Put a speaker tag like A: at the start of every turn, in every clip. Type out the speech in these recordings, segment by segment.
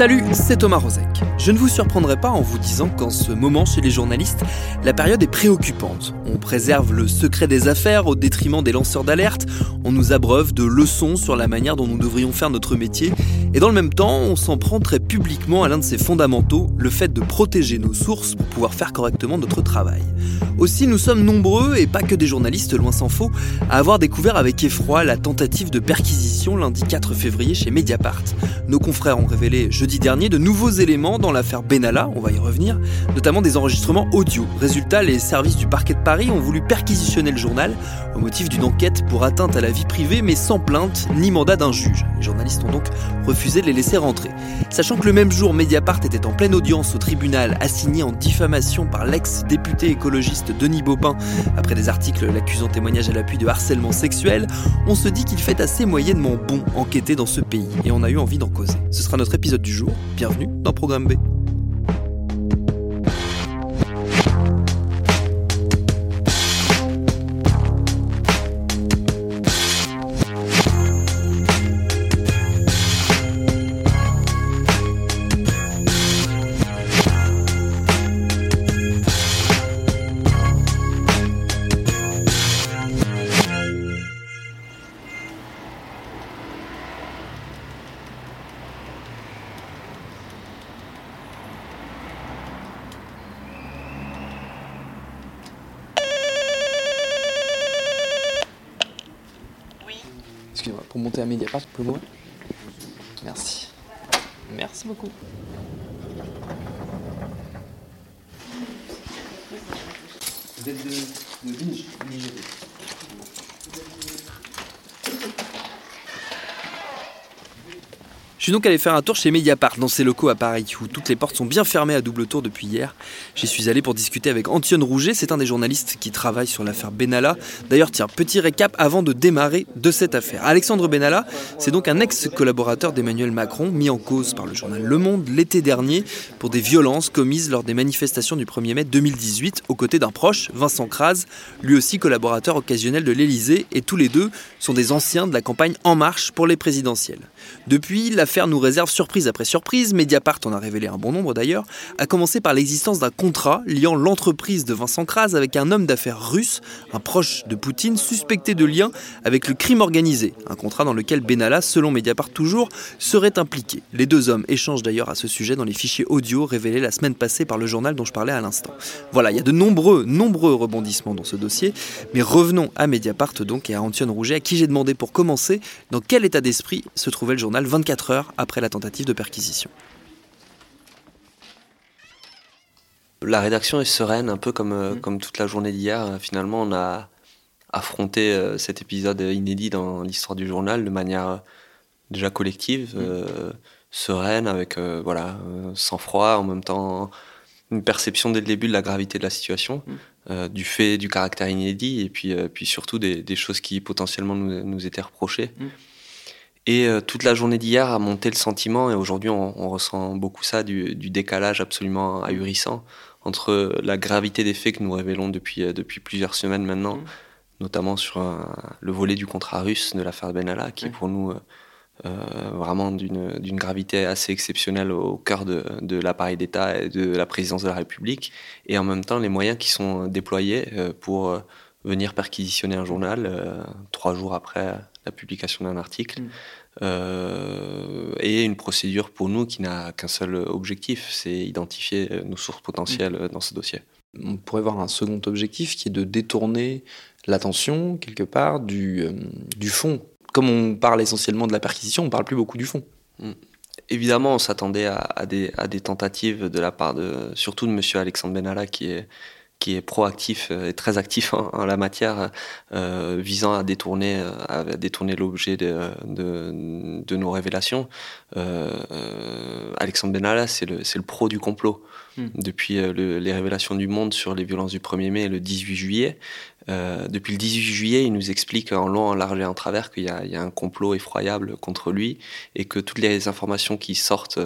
A: Salut, c'est Thomas Rozek. Je ne vous surprendrai pas en vous disant qu'en ce moment chez les journalistes, la période est préoccupante. On préserve le secret des affaires au détriment des lanceurs d'alerte, on nous abreuve de leçons sur la manière dont nous devrions faire notre métier, et dans le même temps, on s'en prend très publiquement à l'un de ses fondamentaux, le fait de protéger nos sources pour pouvoir faire correctement notre travail. Aussi, nous sommes nombreux, et pas que des journalistes, loin s'en faut, à avoir découvert avec effroi la tentative de perquisition lundi 4 février chez Mediapart. Nos confrères ont révélé jeudi dernier de nouveaux éléments dans l'affaire Benalla, on va y revenir, notamment des enregistrements audio. Résultat, les services du parquet de Paris ont voulu perquisitionner le journal au motif d'une enquête pour atteinte à la vie privée, mais sans plainte ni mandat d'un juge. Les journalistes ont donc refusé de les laisser rentrer. Sachant que le même jour, Mediapart était en pleine audience au tribunal, assigné en diffamation par l'ex-député écologiste Denis Baupin, après des articles l'accusant témoignage à l'appui de harcèlement sexuel, on se dit qu'il fait assez moyennement bon enquêter dans ce pays, et on a eu envie d'en causer. Ce sera notre épisode du jour. Bienvenue dans Programme B. à Mediapart, vous pouvez Merci. Merci beaucoup. Vous êtes de, de Binge, Je suis donc allé faire un tour chez Mediapart dans ses locaux à Paris, où toutes les portes sont bien fermées à double tour depuis hier. J'y suis allé pour discuter avec Antione Rouget, c'est un des journalistes qui travaille sur l'affaire Benalla. D'ailleurs, tiens, petit récap avant de démarrer de cette affaire. Alexandre Benalla, c'est donc un ex-collaborateur d'Emmanuel Macron, mis en cause par le journal Le Monde l'été dernier pour des violences commises lors des manifestations du 1er mai 2018 aux côtés d'un proche, Vincent Kras, lui aussi collaborateur occasionnel de l'Elysée, et tous les deux sont des anciens de la campagne En Marche pour les présidentielles. Depuis, l'affaire nous réserve surprise après surprise, Mediapart en a révélé un bon nombre d'ailleurs, à commencer par l'existence d'un contrat liant l'entreprise de Vincent Kras avec un homme d'affaires russe, un proche de Poutine, suspecté de lien avec le crime organisé, un contrat dans lequel Benalla, selon Mediapart toujours, serait impliqué. Les deux hommes échangent d'ailleurs à ce sujet dans les fichiers audio révélés la semaine passée par le journal dont je parlais à l'instant. Voilà, il y a de nombreux, nombreux rebondissements dans ce dossier, mais revenons à Mediapart donc et à Antione Rouget, à qui j'ai demandé pour commencer dans quel état d'esprit se trouvait le journal 24 heures après la tentative de perquisition.
B: La rédaction est sereine, un peu comme, euh,
A: Mm.
B: comme toute la journée d'hier. Finalement, on a affronté euh, cet épisode inédit dans l'histoire du journal de manière euh, déjà collective, euh, sereine, avec euh, voilà, sang-froid, en même temps une perception dès le début de la gravité de la situation,
A: Mm.
B: euh, du fait du caractère inédit, et puis, puis surtout des, des choses qui potentiellement nous, nous étaient reprochées. Et euh, toute la journée d'hier a monté le sentiment, et aujourd'hui on, on ressent beaucoup ça, du, du décalage absolument ahurissant entre la gravité des faits que nous révélons depuis, euh, depuis plusieurs semaines maintenant,
A: Mm.
B: notamment sur un- le volet du contrat russe de l'affaire Benalla, qui est pour nous euh, euh, vraiment d'une gravité assez exceptionnelle au cœur de, de l'appareil d'État et de la présidence de la République, et en même temps les moyens qui sont déployés euh, pour euh, venir perquisitionner un journal euh, trois jours après la publication d'un article.
A: Mm.
B: Euh, et une procédure pour nous qui n'a qu'un seul objectif, c'est identifier euh, nos sources potentielles euh, dans ce dossier.
A: On pourrait voir un second objectif qui est de détourner l'attention, quelque part, du, euh, du fond. Comme on parle essentiellement de la perquisition, on parle plus beaucoup du fond.
B: Mm. Évidemment, on s'attendait à, des, à, des, tentatives de la part de, surtout de M. Alexandre Benalla, qui est, qui est proactif euh, et très actif en, la matière, euh, visant à détourner, euh, à détourner l'objet de, de, de, nos révélations. Euh, Alexandre Benalla, c'est le, le pro du complot. Hmm. Depuis les révélations du Monde sur les violences du 1er mai et le 18 juillet, euh, depuis le 18 juillet, il nous explique en long, en large et en travers qu'il y, y, a un complot effroyable contre lui et que toutes les informations qui sortent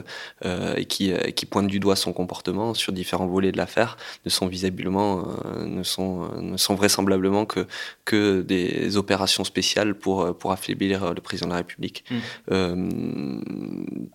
B: euh, et qui, euh, qui, pointent du doigt son comportement sur différents volets de l'affaire ne sont visiblement, euh, ne, sont, ne sont vraisemblablement que, que des opérations spéciales pour, pour affaiblir le président de la République. Mmh.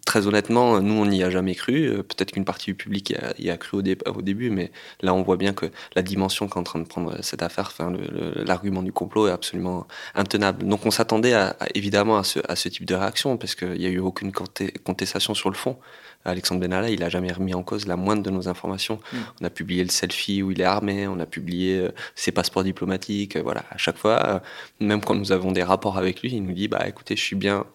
B: très honnêtement, nous, on n'y a jamais cru. Peut-être qu'une partie du public y a, y a cru au, au, début, mais là, on voit bien que la dimension qu'est en train de prendre cette affaire, enfin, l'argument du complot est absolument intenable. Donc on s'attendait évidemment à ce, à ce, type de réaction, parce qu'il n'y a eu aucune contestation sur le fond. Alexandre Benalla, il n'a jamais remis en cause la moindre de nos informations. Mm. On a publié le selfie où il est armé, on a publié euh, ses passeports diplomatiques. Euh, voilà, à chaque fois, euh, même quand nous avons des rapports avec lui, il nous dit bah écoutez, je suis bien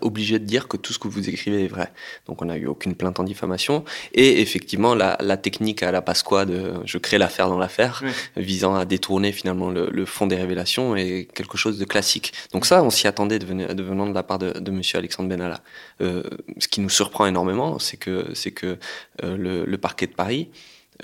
B: obligé de dire que tout ce que vous écrivez est vrai. Donc on n'a eu aucune plainte en diffamation. Et effectivement, la, la technique à la Pasqua de je crée l'affaire dans l'affaire, visant à détourner finalement le, le, fond des révélations, est quelque chose de classique. Donc ça, on s'y attendait de, venir, de venant de la part de, de Monsieur Alexandre Benalla. Euh, ce qui nous surprend énormément, c'est que, c'est que euh, le, le, parquet de Paris,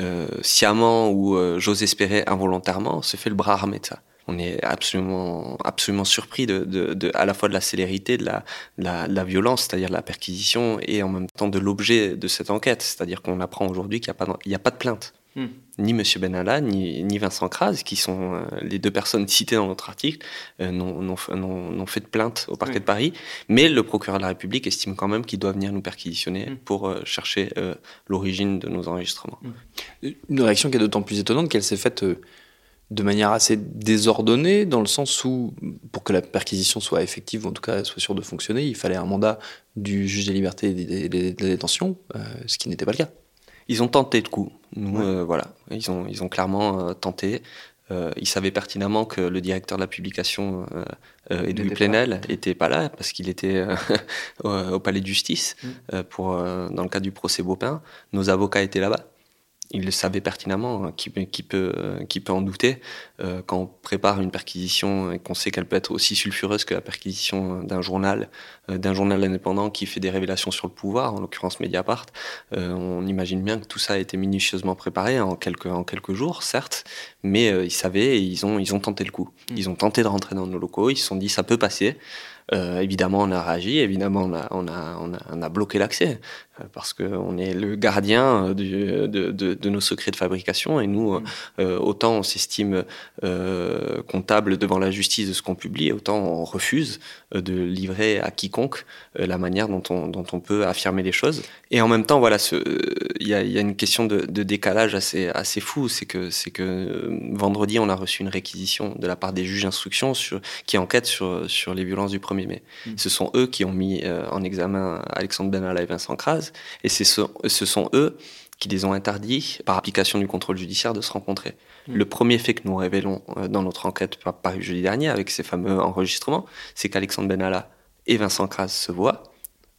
B: euh, sciemment ou euh, j'ose espérer involontairement, se fait le bras armé de ça on est absolument, absolument surpris de, de, de, à la fois de la célérité, de la, la, la violence, c'est-à-dire la perquisition, et en même temps de l'objet de cette enquête. C'est-à-dire qu'on apprend aujourd'hui qu'il n'y a, a, pas de plainte. Hmm. Ni M. Benalla, ni, ni Vincent Kras, qui sont euh, les deux personnes citées dans notre article, euh, n'ont fait de plainte au parquet hmm. de Paris. Mais le procureur de la République estime quand même qu'il doit venir nous perquisitionner hmm. pour euh, chercher euh, l'origine de nos enregistrements.
A: Une réaction qui est d'autant plus étonnante qu'elle s'est faite euh, de manière assez désordonnée, dans le sens où, pour que la perquisition soit effective, ou en tout cas soit sûre de fonctionner, il fallait un mandat du juge des libertés et de la détention, euh, ce qui n'était pas le cas.
B: Ils ont tenté le coup. Nous, ouais. euh, voilà, ils ont, ils ont clairement euh, tenté. Ils savaient pertinemment que le directeur de la publication, Edoui Plenel, était pas là parce qu'il était au, palais de justice mm. pour, dans le cadre du procès Beaupin. Nos avocats étaient là-bas il le savait pertinemment, hein, qui, qui, peut, qui peut en douter. Euh, quand on prépare une perquisition et qu'on sait qu'elle peut être aussi sulfureuse que la perquisition d'un journal, euh, d'un journal indépendant qui fait des révélations sur le pouvoir, en l'occurrence Mediapart, euh, on imagine bien que tout ça a été minutieusement préparé en quelques, en quelques jours, certes, mais euh, ils savaient et ils ont, ils ont tenté le coup. Mmh. Ils ont tenté de rentrer dans nos locaux, ils se sont dit ça peut passer. Euh, évidemment, on a réagi, évidemment, on a, on a, on a, on a bloqué l'accès euh, parce qu'on est le gardien euh, du, de, de, de, nos secrets de fabrication et nous, mmh. euh, autant on s'estime euh, comptable devant la justice de ce qu'on publie, autant on refuse de livrer à quiconque la manière dont on, dont on peut affirmer les choses. Et en même temps, voilà, il y a, y a une question de, de décalage assez, assez fou, c'est que, c'est que vendredi, on a reçu une réquisition de la part des juges d'instruction sur, qui enquêtent sur, sur les violences du premier 1er mai. Mmh. Ce sont eux qui ont mis euh, en examen Alexandre Benalla et Vincent Kras, et ce, ce sont eux qui les ont interdits, par application du contrôle judiciaire, de se rencontrer. Mmh. Le premier fait que nous révélons euh, dans notre enquête paru jeudi dernier, avec ces fameux enregistrements, c'est qu'Alexandre Benalla et Vincent Kras se voient,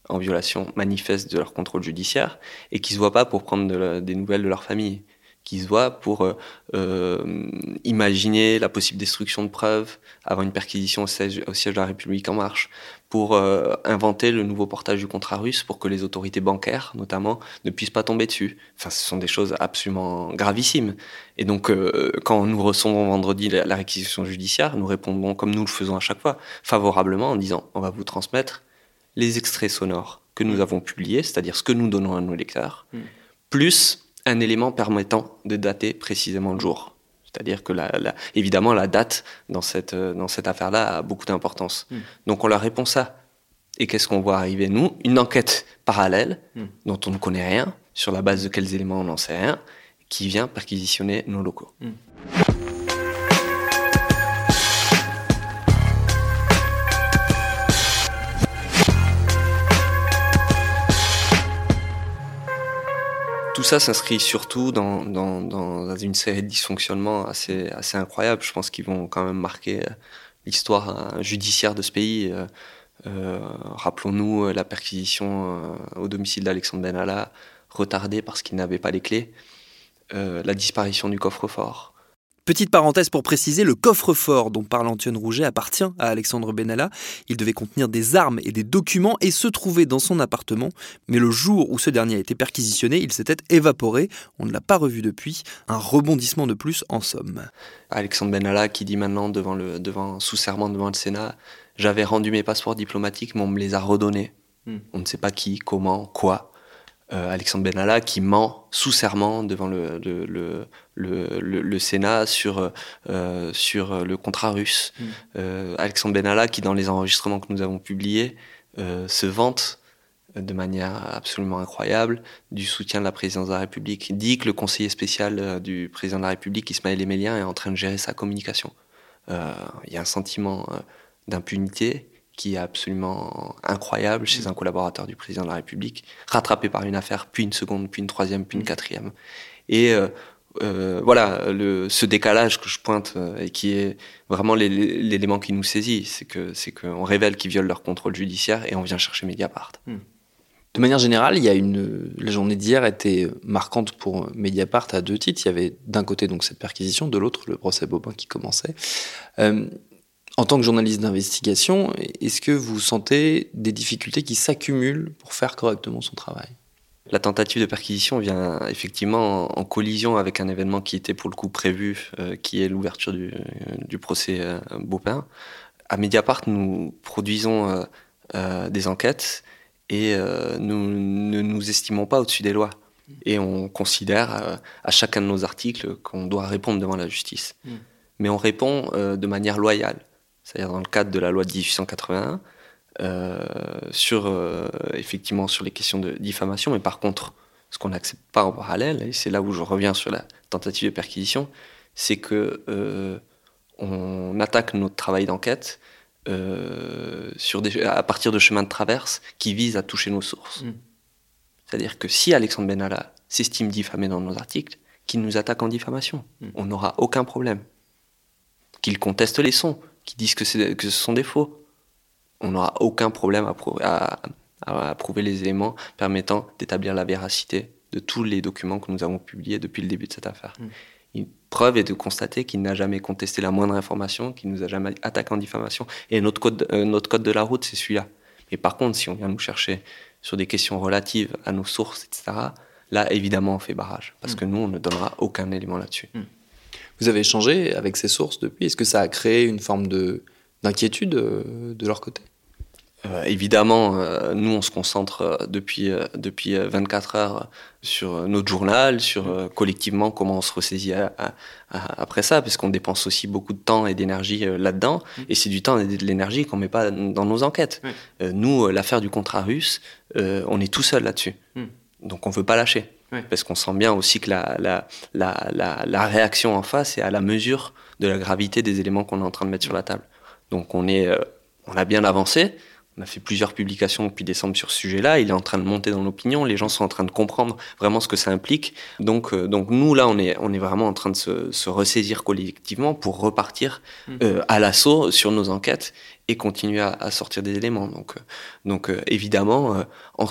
B: en violation manifeste de leur contrôle judiciaire, et qui se voient pas pour prendre de la, des nouvelles de leur famille qui se voient pour euh, euh, imaginer la possible destruction de preuves, avoir une perquisition au siège, au siège de la République en marche, pour euh, inventer le nouveau portage du contrat russe pour que les autorités bancaires, notamment, ne puissent pas tomber dessus. Enfin, ce sont des choses absolument gravissimes. Et donc, euh, quand nous recevons vendredi la, la réquisition judiciaire, nous répondons, comme nous le faisons à chaque fois, favorablement en disant on va vous transmettre les extraits sonores que nous mmh. avons publiés, c'est-à-dire ce que nous donnons à nos lecteurs, mmh. plus un élément permettant de dater précisément le jour. C'est-à-dire que, la, la, évidemment, la date dans cette, dans cette affaire-là a beaucoup d'importance. Mm. Donc on leur répond ça. Et qu'est-ce qu'on voit arriver, nous Une enquête parallèle, mm. dont on ne connaît rien, sur la base de quels éléments on n'en sait rien, qui vient perquisitionner nos locaux. Mm. ça s'inscrit surtout dans, une série de dysfonctionnements assez, incroyables. Je pense qu'ils vont quand même marquer l'histoire judiciaire de ce pays. Euh, rappelons-nous la perquisition au domicile d'Alexandre Benalla, retardée parce qu'il n'avait pas les clés. la disparition du coffre-fort,
A: Petite parenthèse pour préciser, le coffre-fort dont parle Antoine Rouget appartient à Alexandre Benalla. Il devait contenir des armes et des documents et se trouvait dans son appartement. Mais le jour où ce dernier a été perquisitionné, il s'était évaporé. On ne l'a pas revu depuis. Un rebondissement de plus en somme.
B: Alexandre Benalla qui dit maintenant devant le, devant, sous serment devant le Sénat, j'avais rendu mes passeports diplomatiques, mais on me les a redonnés. Hmm. On ne sait pas qui, comment, quoi. Euh, Alexandre Benalla qui ment sous serment devant le, le, le, le, Sénat sur, euh, sur le contrat russe. Mm. Euh, Alexandre Benalla qui, dans les enregistrements que nous avons publiés, se vante de manière absolument incroyable du soutien de la présidence de la République. Dit que le conseiller spécial du président de la République, Ismaël Emélien, est en train de gérer sa communication. Il y a un sentiment d'impunité qui est absolument incroyable chez un collaborateur du président de la République, rattrapé par une affaire, puis une seconde, puis une troisième, puis une mm. quatrième. Et euh, euh, voilà, le, ce décalage que je pointe euh, et qui est vraiment l'élément qui nous saisit, c'est que c'est qu'on révèle qu'ils violent leur contrôle judiciaire et on vient chercher Mediapart.
A: Mm. De manière générale, il y a une, la journée d'hier était marquante pour Mediapart à deux titres. Il y avait d'un côté donc cette perquisition, de l'autre le procès Bobin qui commençait. En tant que journaliste d'investigation, est-ce que vous sentez des difficultés qui s'accumulent pour faire correctement son travail?
B: La tentative de perquisition vient effectivement en, collision avec un événement qui était pour le coup prévu, euh, qui est l'ouverture du, procès euh, Beaupin. À Mediapart, nous produisons euh, des enquêtes et nous ne nous estimons pas au-dessus des lois. Et on considère à chacun de nos articles qu'on doit répondre devant la justice. Hmm. Mais on répond de manière loyale c'est-à-dire dans le cadre de la loi de 1881, euh, sur, euh, effectivement sur les questions de diffamation, mais par contre, ce qu'on n'accepte pas en parallèle, et c'est là où je reviens sur la tentative de perquisition, c'est que euh, on attaque notre travail d'enquête sur à partir de chemins de traverse qui visent à toucher nos sources. Mm. C'est-à-dire que si Alexandre Benalla s'estime diffamé dans nos articles, qu'il nous attaque en diffamation, mm. on n'aura aucun problème. Qu'il conteste les sons, qui disent que, que ce sont des faux. On n'aura aucun problème à, prouver, à, prouver les éléments permettant d'établir la véracité de tous les documents que nous avons publiés depuis le début de cette affaire. Mm. Une preuve est de constater qu'il n'a jamais contesté la moindre information, qu'il nous a jamais attaqué en diffamation. Et notre code, euh, notre code de la route, c'est celui-là. Mais par contre, si on vient nous chercher sur des questions relatives à nos sources, etc., là, évidemment, on fait barrage. Parce mm. que nous, on ne donnera aucun élément là-dessus. Mm.
A: Vous avez échangé avec ces sources depuis Est-ce que ça a créé une forme de, d'inquiétude euh, de leur côté?
B: Euh, évidemment, euh, nous, on se concentre depuis, depuis 24 heures sur notre journal, sur collectivement comment on se ressaisit après ça, parce qu'on dépense aussi beaucoup de temps et d'énergie là-dedans, mmh. et c'est du temps et de l'énergie qu'on met pas dans nos enquêtes. nous, l'affaire du contrat russe, on est tout seul là-dessus, mmh. donc on veut pas lâcher. Parce qu'on sent bien aussi que la, la, la, la, réaction en face est à la mesure de la gravité des éléments qu'on est en train de mettre sur la table. Donc on, est, euh, on a bien avancé. On a fait plusieurs publications depuis décembre sur ce sujet-là. Il est en train de monter dans l'opinion. Les gens sont en train de comprendre vraiment ce que ça implique. Donc, euh, donc nous, là, on est, on est vraiment en train de se, se ressaisir collectivement pour repartir mmh. euh, à l'assaut sur nos enquêtes et continuer à, sortir des éléments. Donc, euh, donc euh, évidemment, euh, en,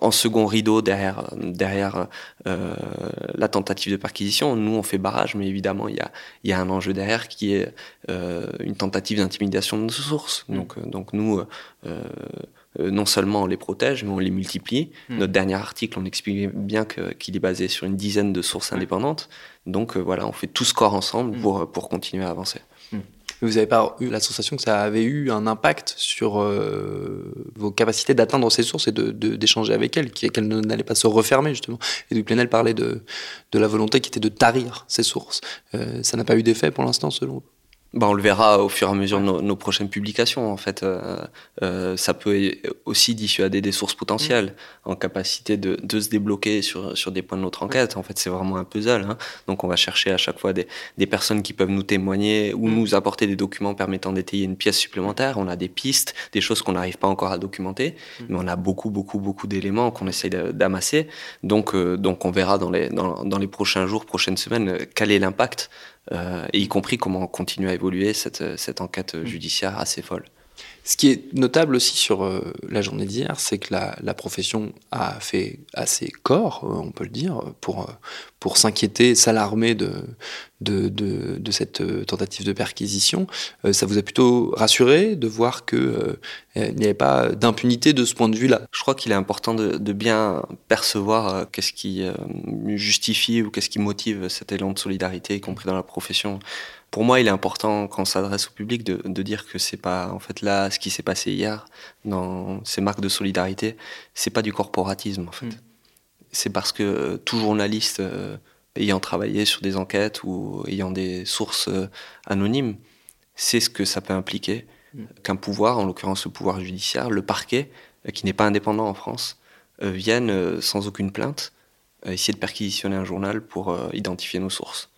B: en, second rideau derrière, derrière la tentative de perquisition, nous on fait barrage, mais évidemment il y a, y a un enjeu derrière qui est une tentative d'intimidation de nos sources. Mm. Donc, donc nous, non seulement on les protège, mais on les multiplie. Mm. Notre dernier article, on explique bien qu'il est basé sur une dizaine de sources indépendantes. Donc voilà, on fait tout ce corps ensemble mm. pour, pour continuer à avancer
A: vous n'avez pas eu la sensation que ça avait eu un impact sur euh, vos capacités d'atteindre ces sources et d'échanger de, avec elles, qu'elles n'allaient pas se refermer justement? Et Plenel parlait de, de la volonté qui était de tarir ces sources. Euh, ça n'a pas eu d'effet pour l'instant selon vous
B: bah, on le verra au fur et à mesure de nos, prochaines publications. En fait, euh, euh, ça peut aussi dissuader des sources potentielles mm. en capacité de, de, se débloquer sur, sur des points de notre enquête. En fait, c'est vraiment un puzzle. Hein. Donc, on va chercher à chaque fois des, des personnes qui peuvent nous témoigner ou mm. nous apporter des documents permettant d'étayer une pièce supplémentaire. On a des pistes, des choses qu'on n'arrive pas encore à documenter, mm. mais on a beaucoup, beaucoup, beaucoup d'éléments qu'on essaye d'amasser. Donc, euh, donc, on verra dans les, dans, dans les prochains jours, prochaines semaines, quel est l'impact euh, et y compris comment continuer à évoluer cette, cette enquête mm. judiciaire assez folle.
A: Ce qui est notable aussi sur euh, la journée d'hier, c'est que la, profession a fait assez corps, euh, on peut le dire, pour, pour s'inquiéter, s'alarmer de, de, cette tentative de perquisition. ça vous a plutôt rassuré de voir qu'il il n'y avait pas d'impunité de ce point de vue-là?
B: Je crois qu'il est important de bien percevoir qu'est-ce qui justifie ou qu'est-ce qui motive cet élan de solidarité, y compris dans la profession pour moi, il est important quand on s'adresse au public de, de dire que c'est pas en fait là ce qui s'est passé hier dans ces marques de solidarité, c'est pas du corporatisme en fait. Mm. C'est parce que euh, tout journaliste euh, ayant travaillé sur des enquêtes ou ayant des sources euh, anonymes, c'est ce que ça peut impliquer mm. qu'un pouvoir, en l'occurrence le pouvoir judiciaire, le parquet, qui n'est pas indépendant en France, vienne sans aucune plainte essayer de perquisitionner un journal pour identifier nos sources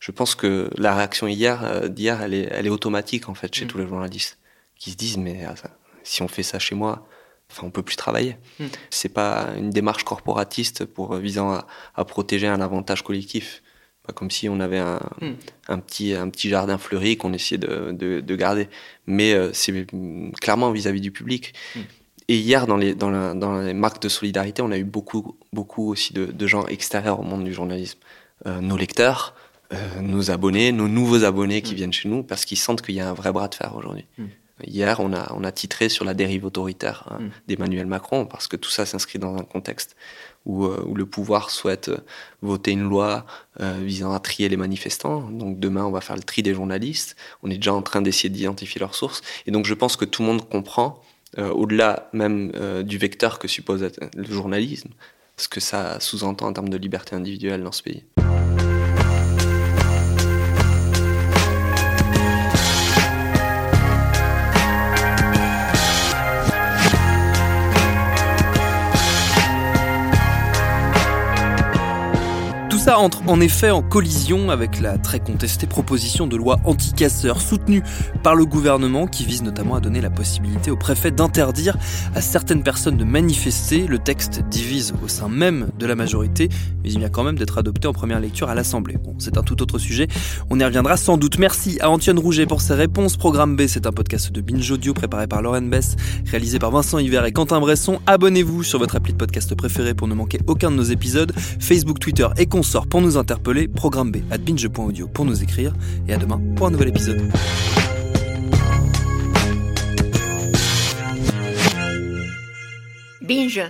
B: je pense que la réaction hier, euh, d'hier, elle est, elle est automatique en fait chez mm. tous les journalistes qui se disent mais ah, si on fait ça chez moi, enfin on peut plus travailler. Mm. C'est pas une démarche corporatiste pour euh, visant à, à, protéger un avantage collectif. Pas comme si on avait un, mm. un petit un petit jardin fleuri qu'on essayait de, de, de, garder, mais euh, c'est clairement vis-à-vis du public. Et hier, dans les, dans, la, dans les marques de solidarité, on a eu beaucoup, beaucoup aussi de, de gens extérieurs au monde du journalisme. Euh, nos lecteurs, nos abonnés, nos nouveaux abonnés qui mm. viennent chez nous, parce qu'ils sentent qu'il y a un vrai bras de fer aujourd'hui. Mm. Hier, on a, on a titré sur la dérive autoritaire hein, mm. d'Emmanuel Macron, parce que tout ça s'inscrit dans un contexte où, euh, où, le pouvoir souhaite euh, voter une loi visant à trier les manifestants. Donc demain, on va faire le tri des journalistes. On est déjà en train d'essayer d'identifier leurs sources. Et donc je pense que tout le monde comprend, au-delà même du vecteur que suppose le journalisme, ce que ça sous-entend en termes de liberté individuelle dans ce pays.
A: Ça entre en effet en collision avec la très contestée proposition de loi anti-casseurs soutenue par le gouvernement qui vise notamment à donner la possibilité au préfet d'interdire à certaines personnes de manifester. Le texte divise au sein même de la majorité, mais il vient quand même d'être adopté en première lecture à l'Assemblée. Bon, c'est un tout autre sujet, on y reviendra sans doute. Merci à Antoine Rouget pour ses réponses. Programme B, c'est un podcast de Binge Audio préparé par Lauren Bess, réalisé par Vincent Hiver et Quentin Bresson. Abonnez-vous sur votre appli de podcast préféré pour ne manquer aucun de nos épisodes. Facebook, Twitter et pour nous interpeller, programme B at binge.audio pour nous écrire et à demain pour un nouvel épisode. Binge